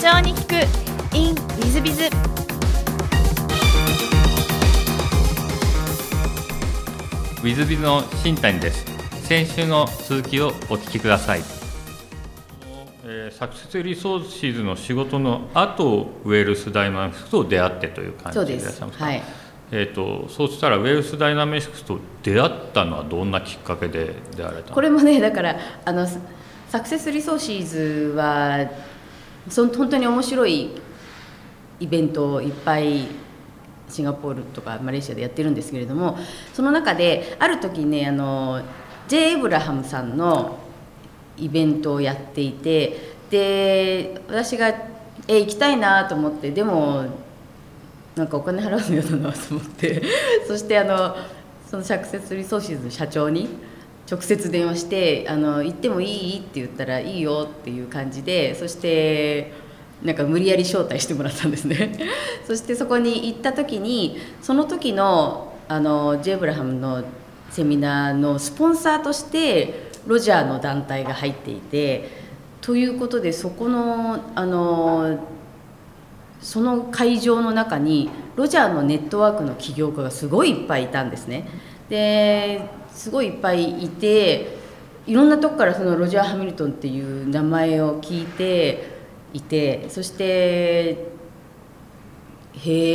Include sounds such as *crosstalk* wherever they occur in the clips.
長に聞く in ウィズビズ。ウィズビズの新谷です。先週の続きをお聞きください、えー、サクセスリソーシーズの仕事の後ウェルスダイナミクスと出会ってという感じでいらっしゃいますか？はい。えーと、そうしたらウェルスダイナミクスと出会ったのはどんなきっかけで出会われたこれもねだからあのサクセスリソーシーズはその本当に面白いイベントをいっぱいシンガポールとかマレーシアでやってるんですけれどもその中である時ねあの J. エブラハムさんのイベントをやっていてで私がえ行きたいなと思ってでもなんかお金払うの嫌だなと思ってそしてあのそのサクセスリソーシーズの社長に直接電話してあの「行ってもいい?」って言ったら「いいよ」っていう感じでそしてなんか無理やり招待してもらったんですね *laughs* そしてそこに行った時にその時のあのジェブラハムのセミナーのスポンサーとしてロジャーの団体が入っていてということでそこのあのその会場の中にロジャーのネットワークの起業家がすごいいっぱいいたんですね。ですごいいっぱいいていろんなとこからそのロジャー・ハミルトンっていう名前を聞いていてそしてへ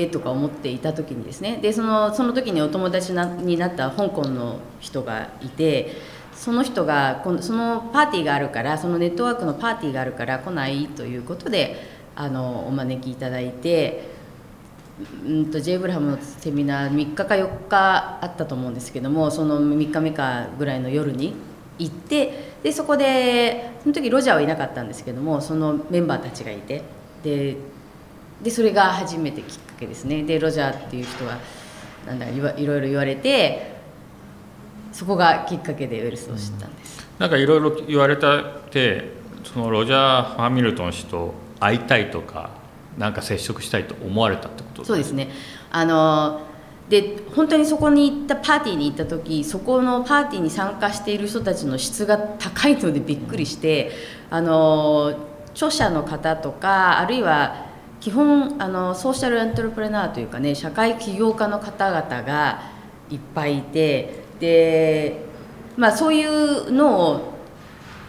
えとか思っていた時にですねでそのその時にお友達になった香港の人がいてその人がこのそのパーティーがあるからそのネットワークのパーティーがあるから来ないということであのお招きいただいて。うんと J. ブラハムのセミナー3日か4日あったと思うんですけどもその3日目かぐらいの夜に行ってでそこでその時ロジャーはいなかったんですけどもそのメンバーたちがいてででそれが初めてきっかけですねでロジャーっていう人はなんだいわいろいろ言われてそこがきっかけでウェルスを知ったんです、なんかいろいろ言われたってそのロジャー・ハミルトン氏と会いたいとかなんか接触したいと思われたってことそうですね。あので本当にそこに行ったパーティーに行った時そこのパーティーに参加している人たちの質が高いのでびっくりしてあの著者の方とかあるいは基本あのソーシャルエントレプレナーというかね社会起業家の方々がいっぱいいてで、まあ、そういうのを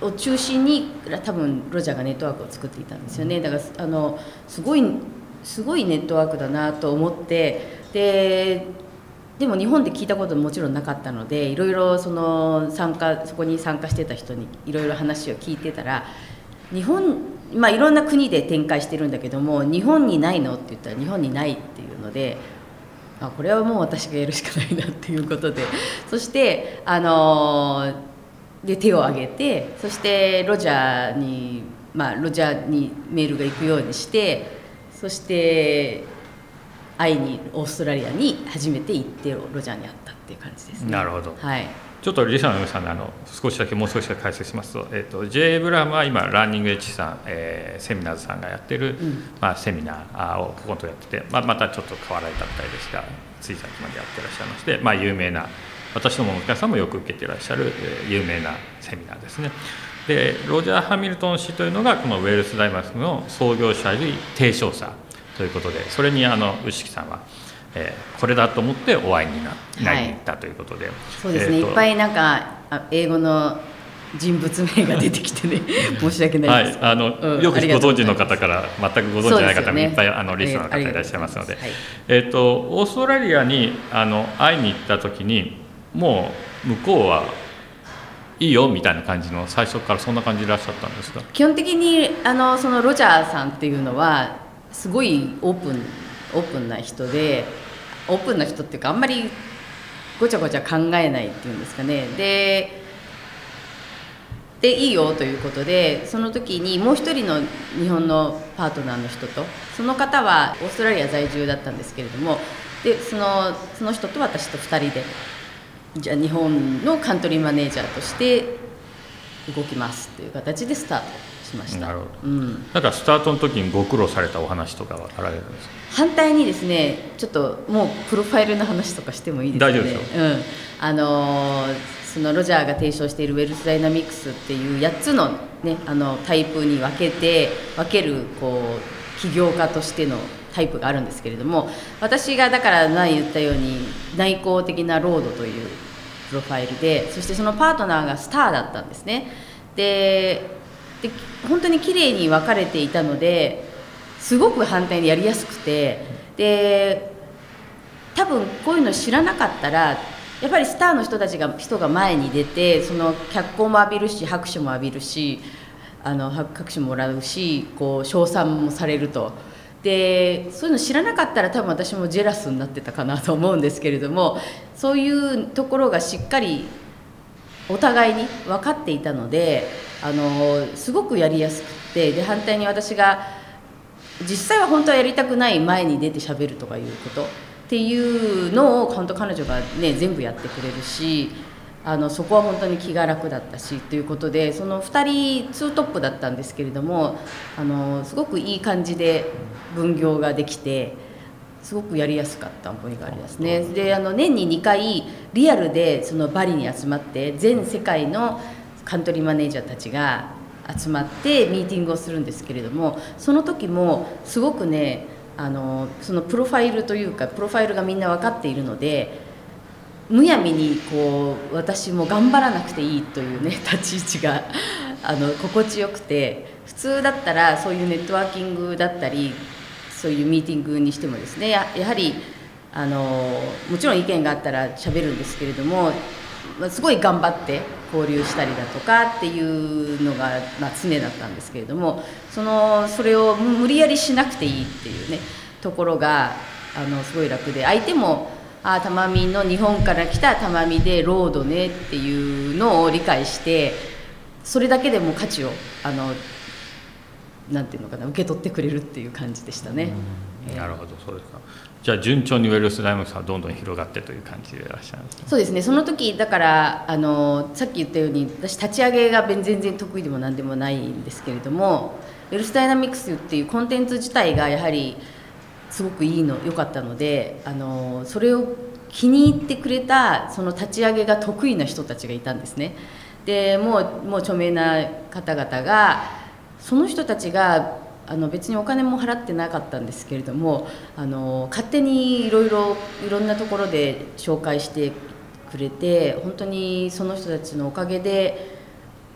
を中心に多分ロジャーがネットワークを作っていたんですよね。だからあのすごいすごいネットワークだなと思ってででも日本で聞いたことももちろんなかったのでいろいろその参加そこに参加してた人にいろいろ話を聞いてたら日本まあいろんな国で展開してるんだけども日本にないのって言ったら日本にないっていうのであこれはもう私がやるしかないなっていうことで。そしてあのーで手を挙げてそしてロジャーに、まあ、ロジャーにメールが行くようにしてそして会いにオーストラリアに初めて行ってロジャーに会ったっていう感じですね。なるほど、はいちょっとリサの皆さんあの少しだけもう少しだけ解説しますと,、えーと、J. ブラムは今ランニングエッジさん、えー、セミナーズさんがやってる、うん、まあ、セミナーをこことやってて、まあ、またちょっと変わられたみたいですがつい先までやってらっしゃいまして、まあ、有名な私どものお客さんもよく受けていらっしゃる、え有名なセミナーですね。でロジャー・ハミルトン氏というのがこのウェルス大学の創業者より提唱者ということでそれにあの牛木さんは、えー、これだと思ってお会いになりに行ったということで、はい、そうですね、えー、いっぱいなんか英語の人物名が出てきてね申し訳ないです、はい、あの、うん、よくご存知の方から全くご存知ない方もい。っぱい、ね、あのリスナーの方いらっしゃいますので、はい、えっ、ー、とオーストラリアにあの会いに行った時にもう向こうはいいよみたいな感じの最初からそんな感じでいらっしゃったんですか？基本的にあのそのロジャーさんっていうのはすごいオープンオープンな人でオープンな人っていうかあんまりごちゃごちゃ考えないっていうんですかね。ででいいよということでその時にもう一人の日本のパートナーの人とその方はオーストラリア在住だったんですけれどもでそのその人と私と2人でじゃあ日本のカントリーマネージャーとして動きますっていう形でスタートしました。なるほど。うん、なんかスタートの時にご苦労されたお話とかはあられるんですか？反対にですねちょっともうプロファイルの話とかしてもいいですかね。大丈夫ですうん、あのーそのロジャーが提唱しているウェルスダイナミクスっていう8つの,、ね、あのタイプに分けて分けるこう起業家としてのタイプがあるんですけれども私がだから前言ったように内向的なロードというプロファイルでそしてそのパートナーがスターだったんですね。でで本当に綺麗に分かれていたのですごく反対にやりやすくてで多分こういうの知らなかったらやっぱりスターの人たちが人が前に出てその脚光も浴びるし拍手も浴びるしあの拍手もらうしこう称賛もされると。でそういうの知らなかったら多分私もジェラスになってたかなと思うんですけれどもそういうところがしっかりお互いに分かっていたのであのすごくやりやすくてで反対に私が実際は本当はやりたくない前に出てしゃべるとかいうことっていうのを本当彼女がね全部やってくれるしあのそこは本当に気が楽だったしということでその2人ツートップだったんですけれどもあのすごくいい感じで分業ができてすごくやりやすかった覚えがありますね。であの年に2回リアルでそのバリに集まって全世界のカントリーマネージャーたちが集まってミーティングをするんですけれどもその時もすごくねあのそのプロファイルというかプロファイルがみんな分かっているのでむやみにこう私も頑張らなくていいというね *laughs* 立ち位置があの心地よくて普通だったらそういうネットワーキングだったりそういうミーティングにしてもですねやはりあのもちろん意見があったら喋るんですけれども、まあ、すごい頑張って交流したりだとかっていうのが、ま、常だったんですけれどもそのそれを無理やりしなくていいっていうねところがあのすごい楽で相手もあたまみの日本から来たたまみでロードねっていうのを理解してそれだけでも価値をあのなんていうのかな受け取ってくれるっていう感じでしたね。なるほどそうですか。じゃあ順調にウェルスダイナミクスはどんどん広がってという感じでいらっしゃるんですねそうですね。その時だからあのさっき言ったように私立ち上げが全然得意でも何でもないんですけれどもウェルスダイナミクスっていうコンテンツ自体がやはりすごくいいの良かったのであのそれを気に入ってくれたその立ち上げが得意な人たちがいたんですね。でもうもう著名な方々がその人たちがあの別にお金も払ってなかったんですけれどもあの勝手にいろいろいろんなところで紹介してくれて本当にその人たちのおかげで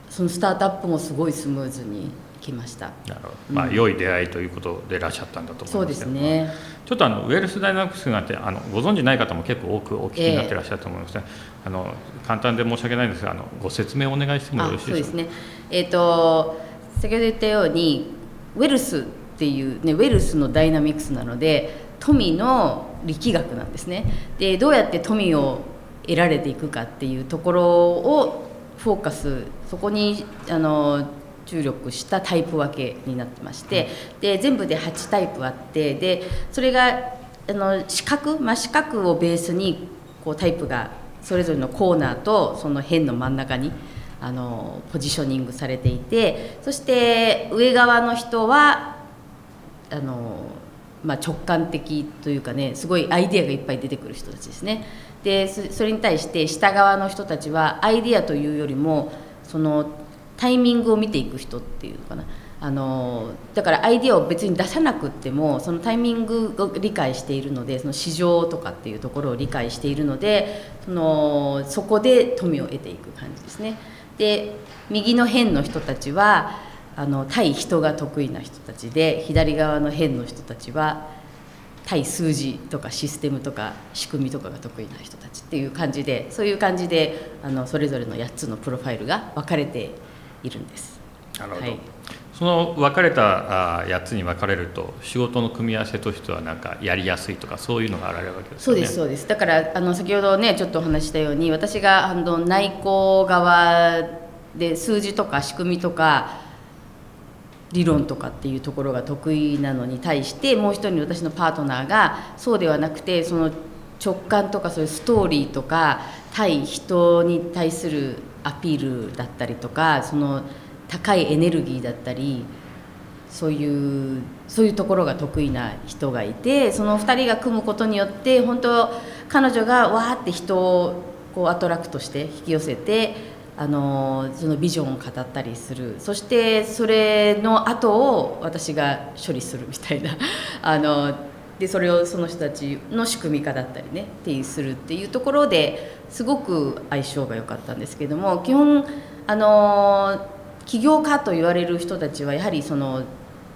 そのスタートアップもすごいスムーズにきました。なるほど。まあ、良い出会いということでいらっしゃったんだと思いますそうですね。ちょっとあのウェルスダイナミクスなんてあのご存じない方も結構多くお聞きになっていらっしゃると思いますね、あの簡単で申し訳ないんですがあのご説明をお願いしてもよろしいでしょうか？あそうですね。えっ、と先ほど言ったようにウェルスっていうねウェルスのダイナミクスなので富の力学なんですね。でどうやって富を得られていくかっていうところをフォーカスそこにあの注力したタイプ分けになってまして、で全部で8タイプあってでそれがあの四角真四角をベースにこうタイプがそれぞれのコーナーとその辺の真ん中にあのポジショニングされていてそして上側の人はあの、まあ、直感的というかねすごいアイデアがいっぱい出てくる人たちですね。でそそれに対して下側の人たちはアイデアというよりもそのタイミングを見ていく人っていうのかなあのだからアイディアを別に出さなくってもそのタイミングを理解しているのでその市場とかっていうところを理解しているのでそのそこで富を得ていく感じですね。で右の辺の人たちはあの対人が得意な人たちで左側の辺の人たちは対数字とかシステムとか仕組みとかが得意な人たちっていう感じでそういう感じであのそれぞれの8つのプロファイルが分かれているんです。なるほど、はい。その分かれたあ8つに分かれると仕事の組み合わせとしてはなんかやりやすいとかそういうのがあられるわけですよね。そうですそうです。だからあの先ほどねちょっとお話ししたように私があの内向側で数字とか仕組みとか理論とかっていうところが得意なのに対してもう一人私のパートナーがそうではなくてその直感とかそういうストーリーとか対人に対するアピールだったりとかその高いエネルギーだったりそういうそういうところが得意な人がいてその2人が組むことによって本当彼女がわーって人をこうアトラクトして引き寄せてあのそのビジョンを語ったりする。そしてそれの後を私が処理するみたいなあのでそれをその人たちの仕組み化だったりねってするっていうところですごく相性が良かったんですけども基本あの起業家と言われる人たちはやはりその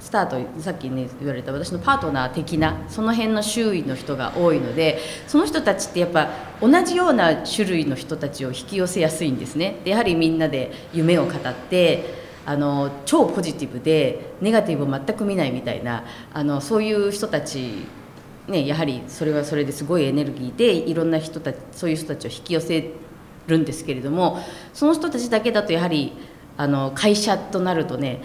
スタートさっきね言われた私のパートナー的なその辺の周囲の人が多いのでその人たちってやっぱ同じような種類の人たちを引き寄せやすいんですね。でやはりみんなで夢を語ってあの超ポジティブでネガティブを全く見ないみたいなあのそういう人たちね、やはりそれはそれですごいエネルギーでいろんな人たちそういう人たちを引き寄せるんですけれどもその人たちだけだとやはりあの会社となるとね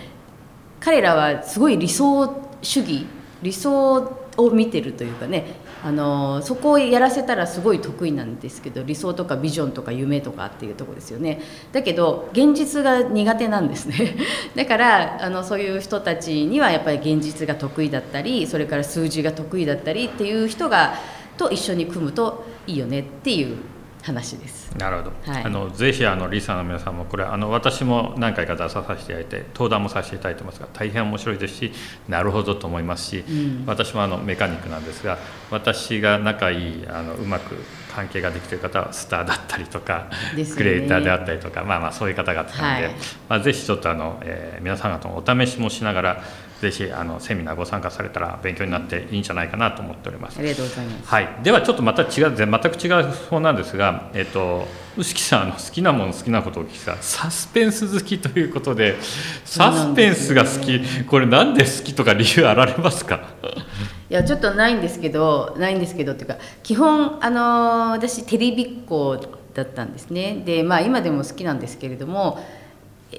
彼らはすごい理想主義理想を見てるというかねあのそこをやらせたらすごい得意なんですけど理想とかビジョンとか夢とかっていうとこですよね。だけど現実が苦手なんですね。*laughs* だからあのそういう人たちにはやっぱり現実が得意だったりそれから数字が得意だったりっていう人がと一緒に組むといいよねっていう話です。なるほど。はい、あのぜひあのリサの皆さんもこれあの私も何回か出させていただいて登壇もさせていただいてますが大変面白いですしなるほどと思いますし、うん、私もあのメカニックなんですが私が仲いいあのうまく関係ができている方はスターだったりとか、ね、クリエイターであったりとかまあまあそういう方々なので、はい、まあぜひちょっとあの、えー、皆さん方もお試しもしながらぜひあのセミナーご参加されたら勉強になっていいんじゃないかなと思っております。ありがとうございます。はい。ではちょっとまた違う全く違う方なんですが、えっと牛木さんの好きなもの好きなことを聞きたサスペンス好きということでサスペンスが好きこれなんで好きとか？理由あられますか？*laughs* いやちょっとないんですけどないんですけどっていうか基本あの私テレビっ子だったんですねでまあ今でも好きなんですけれども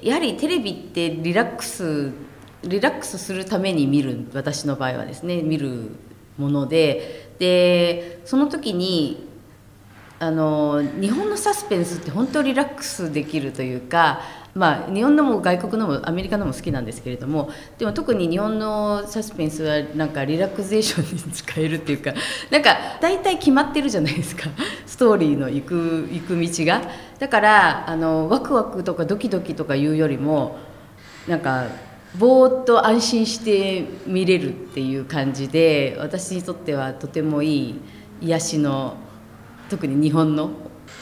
やはりテレビってリラックスリラックスするために見る私の場合はですね見るものででその時にあの日本のサスペンスって本当リラックスできるというか、まあ、日本のも外国のもアメリカのも好きなんですけれどもでも特に日本のサスペンスはなんかリラクゼーションに使えるっていうか *laughs* なんか大体決まってるじゃないですかストーリーの行く行く道が。だからあのワクワクとかドキドキとかいうよりもなんかぼーっと安心して見れるっていう感じで私にとってはとてもいい癒しの特に日本の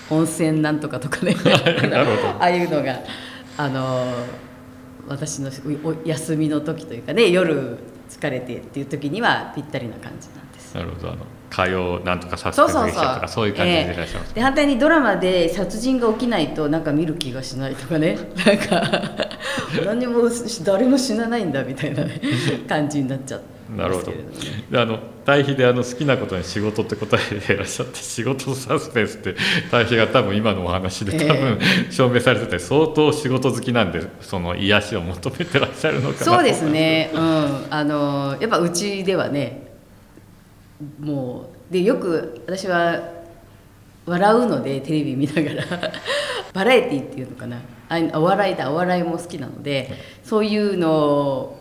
温泉なんとかとかね。*laughs* ああいうのがあの私の休みの時というかね夜疲れてっていう時にはぴったりな感じなんです。なるほどあの火曜なんとかサスペンス劇場とかそういう感じでいらっしゃいます、えー、で反対にドラマで殺人が起きないとなんか見る気がしないとかね *laughs* なんか何も誰も死なないんだみたいな、ね、感じになっちゃって。なるほど。であの対比であの好きなことに仕事って答えていらっしゃって仕事サスペンスって対比が多分今のお話で多分証明されてて相当仕事好きなんでその癒しを求めてらっしゃるのかなそうですね。うん。あのやっぱうちではねもうでよく私は笑うのでテレビ見ながらバラエティーっていうのかなお笑いだお笑いも好きなのでそういうのを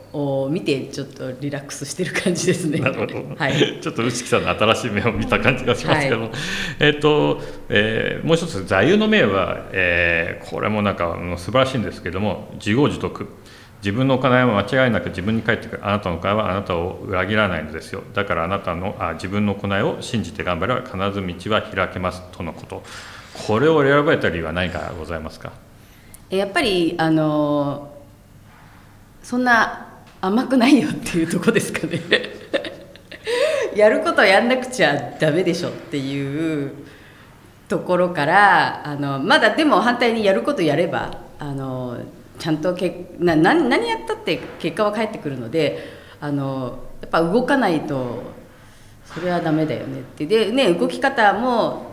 見てちょっとリラックスしてる感じですね。なるほど。はい。*laughs* ちょっと内木さんの新しい目を見た感じがしますけども、はい、えっ、と、えー、もう一つ座右の銘は、えー、これもなんか素晴らしいんですけども自業自得。自分の行いは間違いなく自分に返ってくるあなたの行いはあなたを裏切らないのですよだからあなたのあ自分の行いを信じて頑張れば必ず道は開けますとのことこれを選ばれた理由は何かございますか？やっぱりあのそんな甘くないよっていうとこですかね。*laughs* やることやんなくちゃダメでしょっていうところからあのまだでも反対にやることやればあのちゃんとけな何何やったって結果は返ってくるのであのやっぱ動かないとそれはダメだよねって。でね動き方も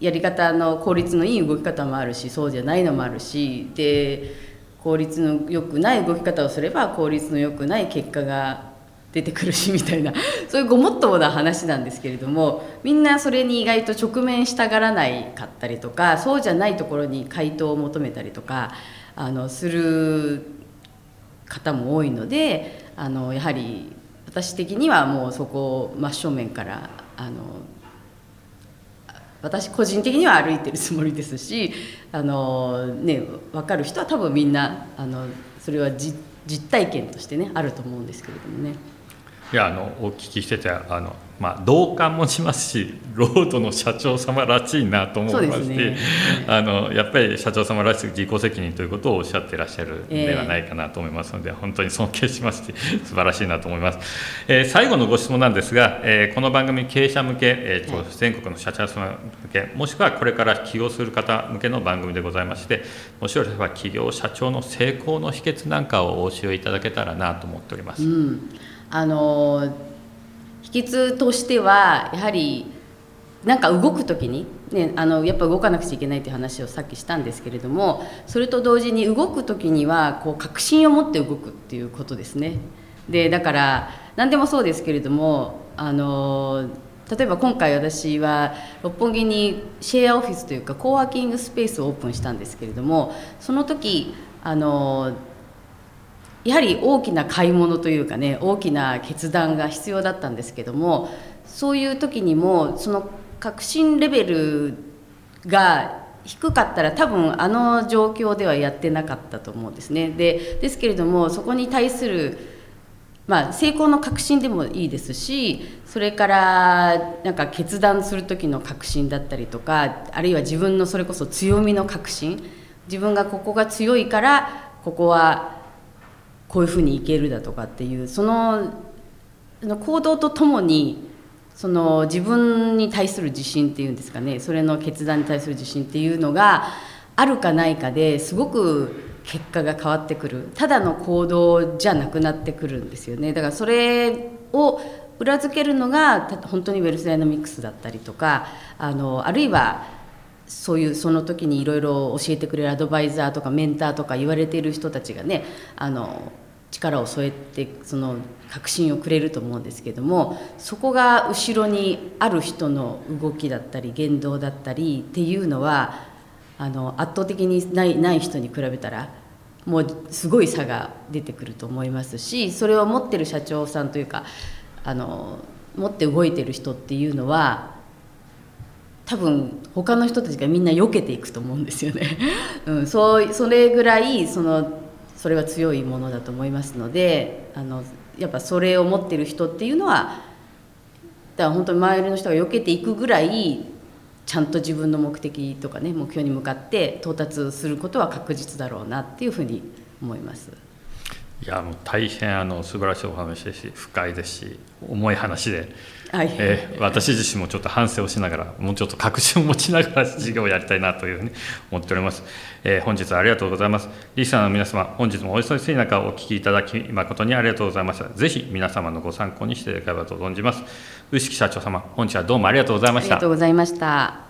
やり方の効率のいい動き方もあるしそうじゃないのもあるしで効率の良くない動き方をすれば効率の良くない結果が出てくるしみたいな。*laughs* そういうごもっともな話なんですけれどもみんなそれに意外と直面したがらないかったりとかそうじゃないところに回答を求めたりとかあのする方も多いのであのやはり私的にはもうそこを真正面からあの私個人的には歩いてるつもりですしあの、ね、分かる人は多分みんなあのそれは実体験としてねあると思うんですけれどもね。いやあのお聞きしててあのまあ、同感もしますしロードの社長様らしいなと思いまして、ね、あのやっぱり社長様らしく自己責任ということをおっしゃってらっしゃるんではないかなと思いますので、えー、本当に尊敬しまして素晴らしいなと思います、えー、最後のご質問なんですが、えー、この番組経営者向け、えーと、全国の社長様向けもしくはこれから起業する方向けの番組でございましてもしよければ企業社長の成功の秘訣なんかをお教えいただけたらなと思っております。うんあの秘訣としてはやはりなんか動く時に、ね、あのやっぱ動かなくちゃいけないっていう話をさっきしたんですけれどもそれと同時に動く時にはこう確信を持って動くっていうことですね。でだから何でもそうですけれどもあの例えば今回私は六本木にシェアオフィスというかコーワーキングスペースをオープンしたんですけれどもその時あのやはり大きな買い物というかね大きな決断が必要だったんですけどもそういう時にもその確信レベルが低かったら多分あの状況ではやってなかったと思うんですね。でですけれどもそこに対するまあ、成功の確信でもいいですしそれからなんか決断する時の確信だったりとかあるいは自分のそれこそ強みの確信自分がここが強いからここはこういうふうにいけるだとかっていうその行動とともにその自分に対する自信っていうんですかねそれの決断に対する自信っていうのがあるかないかですごく結果が変わってくる。ただの行動じゃなくなってくるんですよね。だからそれを裏付けるのが本当にウェルスダイナミックスだったりとかあのあるいはそういうその時にいろいろ教えてくれるアドバイザーとかメンターとか言われている人たちがねあの力を添えてその確信をくれると思うんですけどもそこが後ろにある人の動きだったり言動だったりっていうのはあの圧倒的にないない人に比べたらもうすごい差が出てくると思いますしそれを持ってる社長さんというかあの持って動いてる人っていうのは多分他の人たちがみんな避けていくと思うんですよね。*laughs* うん、そうそれぐらいそのそれは強いものだと思いますのであのやっぱそれを持ってる人っていうのはだから本当に周りの人が避けていくぐらいちゃんと自分の目的とかね目標に向かって到達することは確実だろうなっていうふうに思います。いやもう大変あの素晴らしいお話ですし深いですし重い話で、はい、えー、私自身もちょっと反省をしながらもうちょっと確信を持ちながら授業をやりたいなというふうに思っております、えー、本日はありがとうございます。リスナーの皆様本日もお忙しい中お聞きいただき誠にありがとうございました。ぜひ皆様のご参考にしていただければと存じます。牛木社長様本日はどうもありがとうございました。ありがとうございました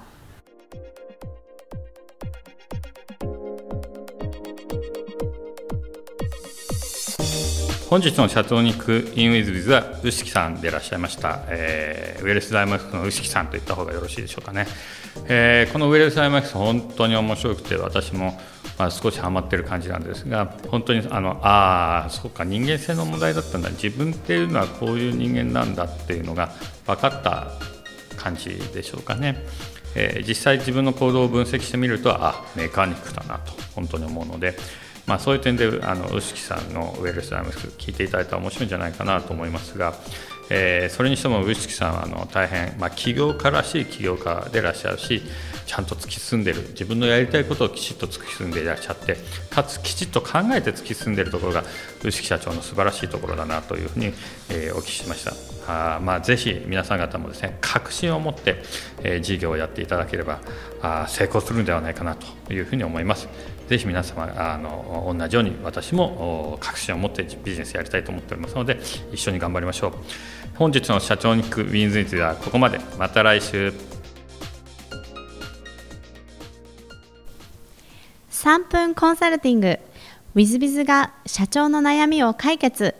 本日の社長に行くインウィズビズは牛木さんでいらっしゃいました、えー、ウェルスダイマックスの牛木さんと言った方がよろしいでしょうかね、えー、このウェルスダイマックス本当に面白くて私もまあ、少しハマってる感じなんですが本当にあのあそうか人間性の問題だったんだ。自分っていうのはこういう人間なんだっていうのが分かった感じでしょうかね。えー、実際自分の行動を分析してみるとあメカニックだなと本当に思うので、まあ、そういう点であの牛木さんのウェルスダイムス聞いていただいたら面白いんじゃないかなと思いますが、えー、それにしても牛木さんはあの大変、まあ、起業家らしい起業家でいらっしゃるしちゃんと突き進んでる。自分のやりたいことをきちっと突き進んでいらっしゃってかつきちっと考えて突き進んでいるところが牛木社長の素晴らしいところだなというふうに、えー、お聞きしました。あまあぜひ皆さん方もですね確信を持って、えー、事業をやっていただければあ成功するのではないかなというふうに思います。ぜひ皆様あの同じように私も確信を持ってビジネスやりたいと思っておりますので一緒に頑張りましょう。本日の社長に聞くウィンズについてはここまで。また来週。3分コンサルティング。w i z b i z が社長の悩みを解決。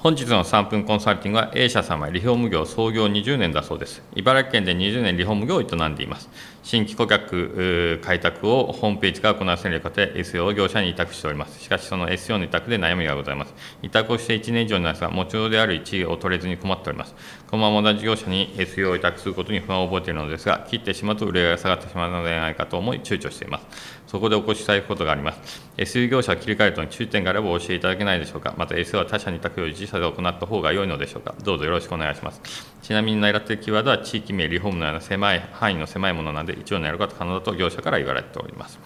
本日の3分コンサルティングは A 社様リフォーム業創業20年だそうです。茨城県で20年リフォーム業を営んでいます。新規顧客開拓をホームページから行わせることで SEO を業者に委託しております。しかしその SEO の委託で悩みがございます。委託をして1年以上になりますが、持ちようである1位を取れずに困っております。このまま同じ業者に SEO を委託することに不安を覚えているのですが、切ってしまうと売り上が下がってしまうのではないかと思い躊躇しています。そこでお越ししたいことがあります。SEO 業者を切り替えるとに注意点があれば教えていただけないでしょうか。また SEO は他社に委託より自社で行った方が良いのでしょうか。どうぞよろしくお願いします。ちなみに狙っているキーワードは地域名、リフォームのような狭い範囲の狭いものなので、一応狙うこと可能だと業者から言われております。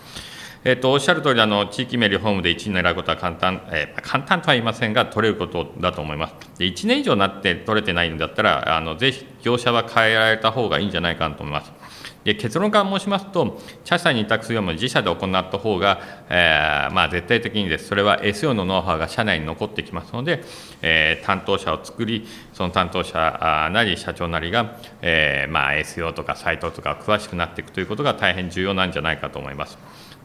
えーと、おっしゃる通りあり地域名リフォームで1位狙うことは簡単、えー、簡単とは言いませんが取れることだと思いますで1年以上になって取れてないんだったらあのぜひ業者は変えられた方がいいんじゃないかなと思いますで結論から申しますと、社に委託するよりも自社で行った方が、えー、まあ、絶対的にです、それは SEO のノウハウが社内に残ってきますので、えー、担当者を作り、その担当者なり社長なりが、えー、まあ、SEO とかサイトとか詳しくなっていくということが大変重要なんじゃないかと思います。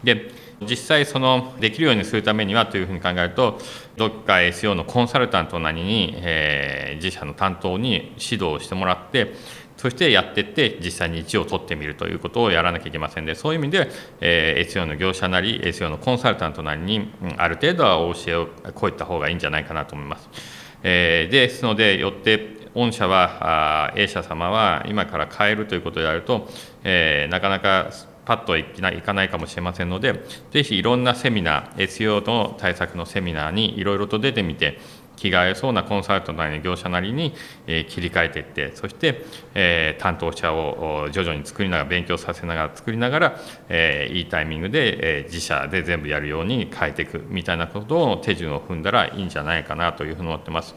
で実際そのできるようにするためにはというふうに考えるとどっか SEO のコンサルタントなりに、えー、自社の担当に指導をしてもらってそしてやっていって実際に1を取ってみるということをやらなきゃいけませんでそういう意味で、えー、SEO の業者なり SEO のコンサルタントなりに、ある程度はお教えをこういった方がいいんじゃないかなと思います。えー、ですのでよって御社はあ A 社様は今から変えるということであると、えー、なかなかパッといかないかもしれませんので、ぜひいろんなセミナー、SEO の対策のセミナーにいろいろと出てみて、気が合いそうなコンサルトなりの業者なりに、え切り替えていってそして、え担当者を徐々に作りながら勉強させながら作りながら、えいいタイミングで、え自社で全部やるように変えていくみたいなことを手順を踏んだらいいんじゃないかなというふうに思ってます。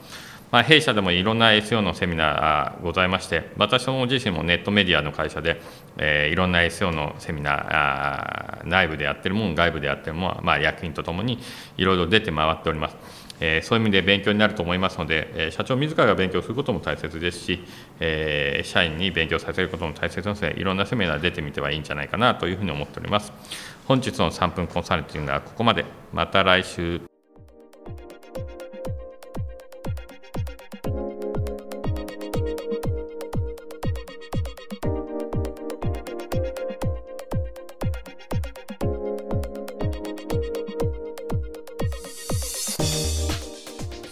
まあ、弊社でもいろんな SEO のセミナーございまして私ども自身もネットメディアの会社で、えー、いろんな SEO のセミナー内部でやってるもの外部でやってるものは、まあ、役員とともにいろいろ出て回っております。えー、そういう意味で勉強になると思いますので、え、社長自らが勉強することも大切ですし、え、社員に勉強させることも大切なので、いろんなセミナー出てみてはいいんじゃないかなというふうに思っております。本日の3分コンサルティングはここまで。また来週。